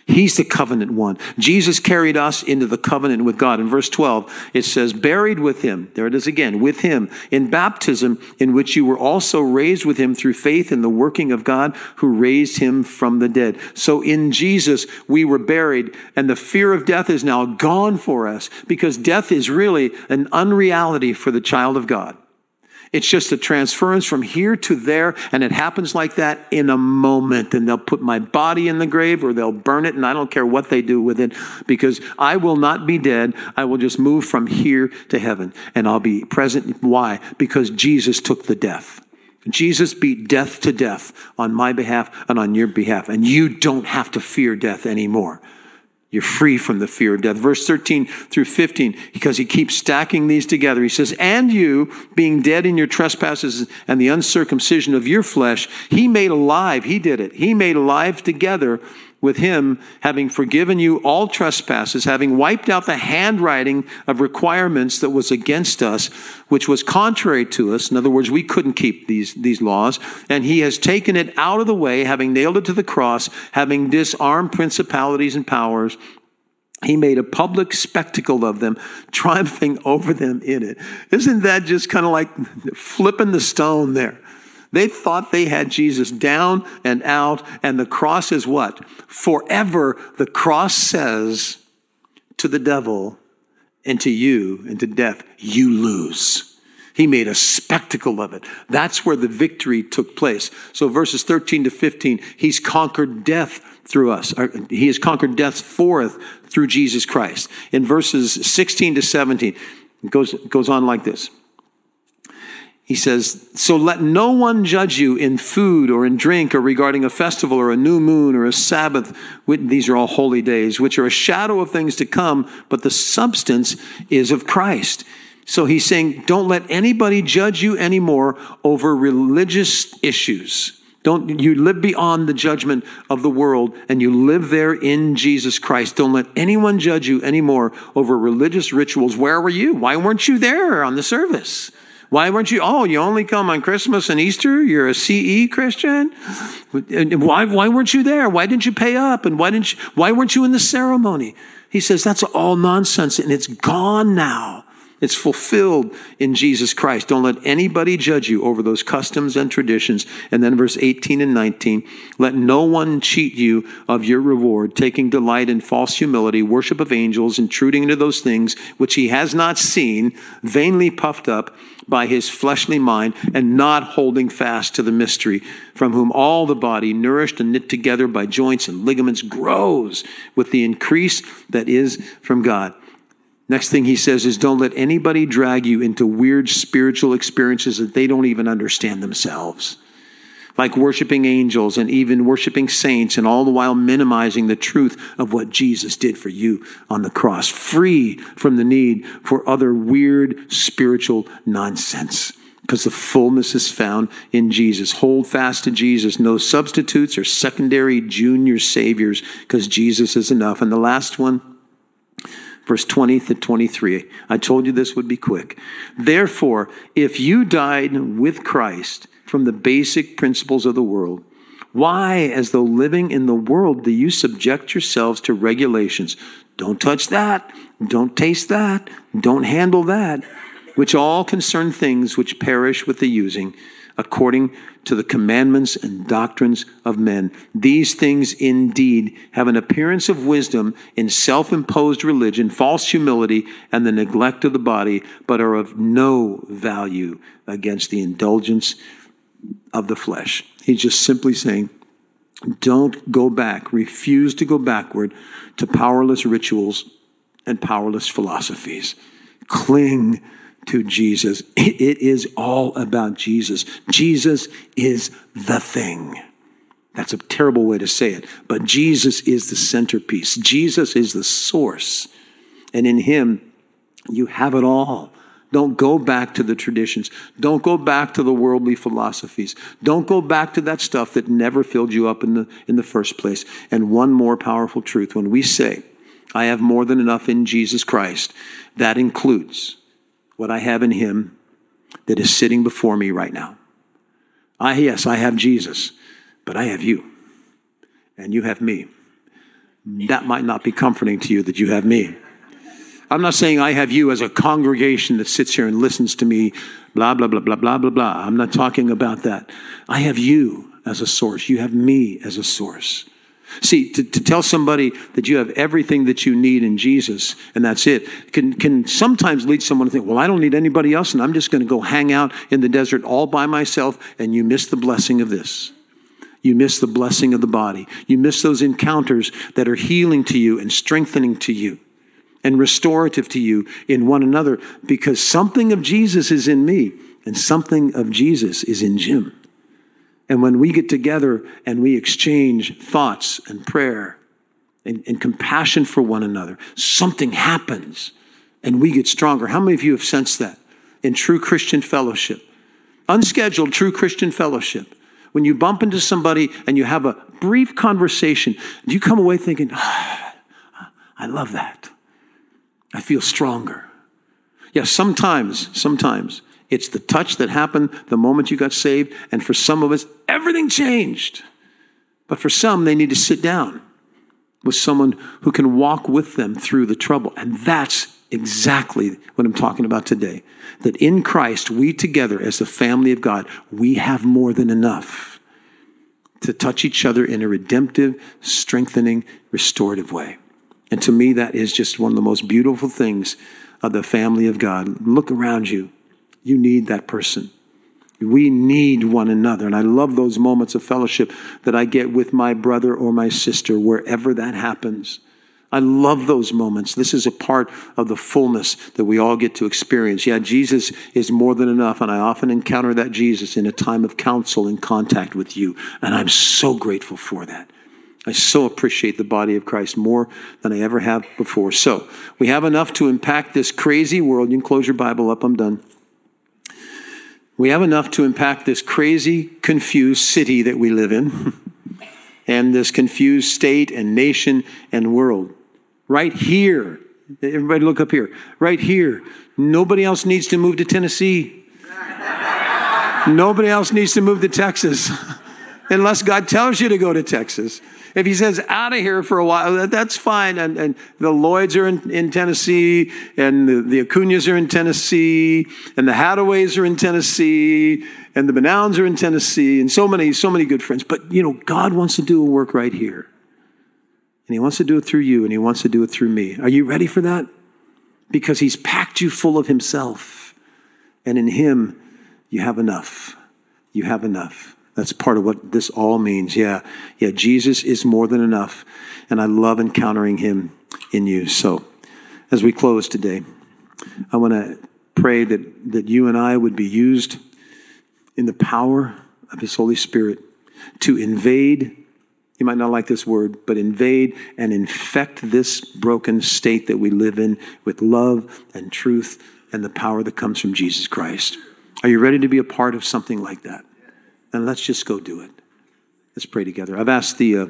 He's the covenant one. Jesus carried us into the covenant with God. In verse 12, it says, buried with him, there it is again, with him, in baptism, in which you were also raised with him through faith in the working of God who raised him from the dead. So in Jesus, we were buried, and the fear of death is now gone for us because death is really an unreality for the child of God. It's just a transference from here to there, and it happens like that in a moment. And they'll put my body in the grave or they'll burn it, and I don't care what they do with it because I will not be dead. I will just move from here to heaven, and I'll be present. Why? Because Jesus took the death. Jesus beat death to death on my behalf and on your behalf, and you don't have to fear death anymore. You're free from the fear of death. Verse 13 through 15, because he keeps stacking these together. He says, And you, being dead in your trespasses and the uncircumcision of your flesh, he made alive. He did it. He made alive together with him, having forgiven you all trespasses, having wiped out the handwriting of requirements that was against us, which was contrary to us. In other words, we couldn't keep these, these laws. And he has taken it out of the way, having nailed it to the cross, having disarmed principalities and powers. He made a public spectacle of them, triumphing over them in it. Isn't that just kind of like flipping the stone there? They thought they had Jesus down and out, and the cross is what? Forever, the cross says to the devil and to you and to death, you lose. He made a spectacle of it. That's where the victory took place. So, verses 13 to 15, he's conquered death through us. He has conquered death for us through Jesus Christ. In verses 16 to 17, it goes, goes on like this. He says, So let no one judge you in food or in drink or regarding a festival or a new moon or a Sabbath. These are all holy days, which are a shadow of things to come, but the substance is of Christ. So he's saying, Don't let anybody judge you anymore over religious issues. Don't you live beyond the judgment of the world and you live there in Jesus Christ. Don't let anyone judge you anymore over religious rituals. Where were you? Why weren't you there on the service? Why weren't you? Oh, you only come on Christmas and Easter? You're a CE Christian? Why, why weren't you there? Why didn't you pay up? And why didn't you, why weren't you in the ceremony? He says that's all nonsense and it's gone now. It's fulfilled in Jesus Christ. Don't let anybody judge you over those customs and traditions. And then verse 18 and 19, let no one cheat you of your reward, taking delight in false humility, worship of angels, intruding into those things which he has not seen, vainly puffed up by his fleshly mind and not holding fast to the mystery, from whom all the body, nourished and knit together by joints and ligaments, grows with the increase that is from God. Next thing he says is don't let anybody drag you into weird spiritual experiences that they don't even understand themselves like worshiping angels and even worshiping saints, and all the while minimizing the truth of what Jesus did for you on the cross, free from the need for other weird spiritual nonsense. Because the fullness is found in Jesus. Hold fast to Jesus. No substitutes or secondary junior saviors, because Jesus is enough. And the last one, verse 20 to 23. I told you this would be quick. Therefore, if you died with Christ, from the basic principles of the world. Why, as though living in the world, do you subject yourselves to regulations? Don't touch that. Don't taste that. Don't handle that, which all concern things which perish with the using, according to the commandments and doctrines of men. These things indeed have an appearance of wisdom in self imposed religion, false humility, and the neglect of the body, but are of no value against the indulgence of the flesh. He's just simply saying, Don't go back. Refuse to go backward to powerless rituals and powerless philosophies. Cling to Jesus. It is all about Jesus. Jesus is the thing. That's a terrible way to say it, but Jesus is the centerpiece. Jesus is the source. And in Him, you have it all. Don't go back to the traditions. Don't go back to the worldly philosophies. Don't go back to that stuff that never filled you up in the, in the first place. And one more powerful truth when we say, I have more than enough in Jesus Christ, that includes what I have in Him that is sitting before me right now. I, yes, I have Jesus, but I have you, and you have me. That might not be comforting to you that you have me. I'm not saying I have you as a congregation that sits here and listens to me, blah, blah, blah, blah, blah, blah, blah. I'm not talking about that. I have you as a source. You have me as a source. See, to, to tell somebody that you have everything that you need in Jesus and that's it can, can sometimes lead someone to think, well, I don't need anybody else and I'm just going to go hang out in the desert all by myself. And you miss the blessing of this. You miss the blessing of the body. You miss those encounters that are healing to you and strengthening to you and restorative to you in one another because something of Jesus is in me and something of Jesus is in Jim. And when we get together and we exchange thoughts and prayer and, and, compassion for one another, something happens and we get stronger. How many of you have sensed that in true Christian fellowship? Unscheduled true Christian fellowship. When you bump into somebody and you have a brief conversation, do you come away thinking, oh, I love that? I feel stronger. Yeah, sometimes, sometimes it's the touch that happened the moment you got saved, and for some of us, everything changed. But for some, they need to sit down with someone who can walk with them through the trouble. And that's exactly what I'm talking about today. That in Christ, we together as the family of God, we have more than enough to touch each other in a redemptive, strengthening, restorative way. And to me, that is just one of the most beautiful things of the family of God. Look around you. You need that person. We need one another. And I love those moments of fellowship that I get with my brother or my sister, wherever that happens. I love those moments. This is a part of the fullness that we all get to experience. Yeah, Jesus is more than enough, and I often encounter that Jesus in a time of counsel and contact with you, and I'm so grateful for that. I so appreciate the body of Christ more than I ever have before. So, we have enough to impact this crazy world. You can close your Bible up, I'm done. We have enough to impact this crazy, confused city that we live in, (laughs) and this confused state and nation and world. Right here, everybody look up here. Right here, nobody else needs to move to Tennessee. (laughs) nobody else needs to move to Texas (laughs) unless God tells you to go to Texas. If he says out of here for a while, that's fine. And, and the Lloyds are in, in Tennessee, and the, the Acunas are in Tennessee, and the Hadaways are in Tennessee, and the Benowns are in Tennessee, and so many, so many good friends. But you know, God wants to do a work right here. And he wants to do it through you, and he wants to do it through me. Are you ready for that? Because he's packed you full of himself. And in him, you have enough. You have enough. That's part of what this all means. Yeah. Yeah. Jesus is more than enough. And I love encountering him in you. So as we close today, I want to pray that, that you and I would be used in the power of his Holy Spirit to invade. You might not like this word, but invade and infect this broken state that we live in with love and truth and the power that comes from Jesus Christ. Are you ready to be a part of something like that? Then let's just go do it. Let's pray together. I've asked the, uh,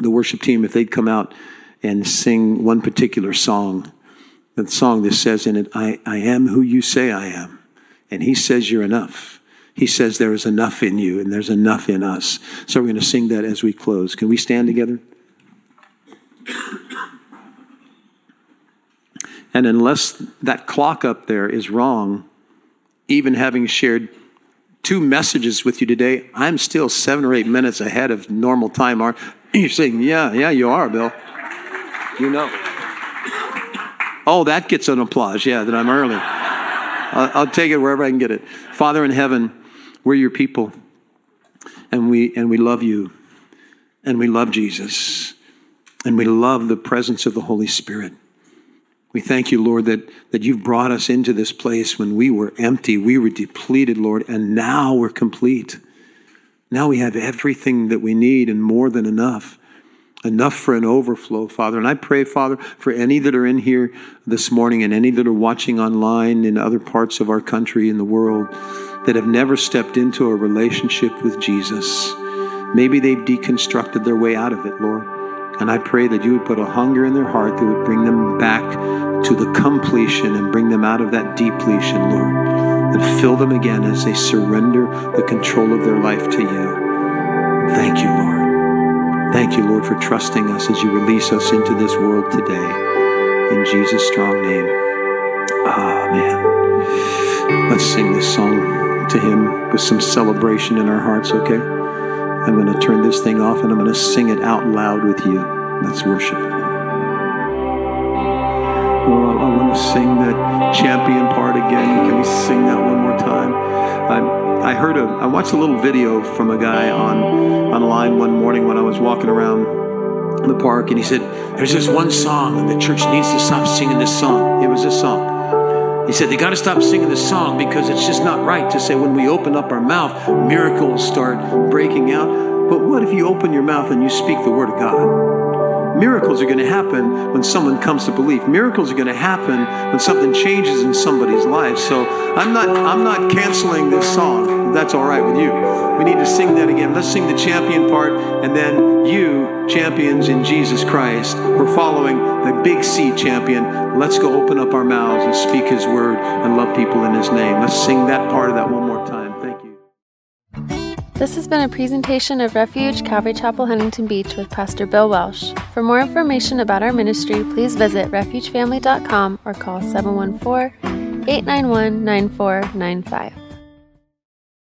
the worship team if they'd come out and sing one particular song. The song that says in it, I, I am who you say I am. And he says you're enough. He says there is enough in you and there's enough in us. So we're going to sing that as we close. Can we stand together? And unless that clock up there is wrong, even having shared two messages with you today. I'm still seven or eight minutes ahead of normal time. Are you (laughs) saying, yeah, yeah, you are, Bill? You know. Oh, that gets an applause. Yeah, that I'm early. I'll, I'll take it wherever I can get it. Father in heaven, we're your people, and we and we love you. And we love Jesus. And we love the presence of the Holy Spirit. We thank you, Lord, that, that you've brought us into this place when we were empty, we were depleted, Lord, and now we're complete. Now we have everything that we need and more than enough. Enough for an overflow, Father. And I pray, Father, for any that are in here this morning and any that are watching online in other parts of our country and the world that have never stepped into a relationship with Jesus. Maybe they've deconstructed their way out of it, Lord. And I pray that you would put a hunger in their heart that would bring them back to the completion and bring them out of that depletion, Lord. And fill them again as they surrender the control of their life to you. Thank you, Lord. Thank you, Lord, for trusting us as you release us into this world today. In Jesus' strong name. Amen. Let's sing this song to Him with some celebration in our hearts, okay? I'm going to turn this thing off and I'm going to sing it out loud with you. Let's worship. Oh, I want to sing that champion part again. Can we sing that one more time? I, I heard a, I watched a little video from a guy on online one morning when I was walking around the park, and he said, "There's this one song, and the church needs to stop singing this song." It was this song. He said they got to stop singing this song because it's just not right to say when we open up our mouth, miracles start breaking out. But what if you open your mouth and you speak the word of God? Miracles are going to happen when someone comes to belief. Miracles are going to happen when something changes in somebody's life. So I'm not I'm not canceling this song. That's all right with you. We need to sing that again. Let's sing the champion part, and then you, champions in Jesus Christ, we're following the big C champion. Let's go open up our mouths and speak His word and love people in His name. Let's sing that part of that one more time. This has been a presentation of Refuge Calvary Chapel Huntington Beach with Pastor Bill Welsh. For more information about our ministry, please visit refugefamily.com or call 714 891 9495.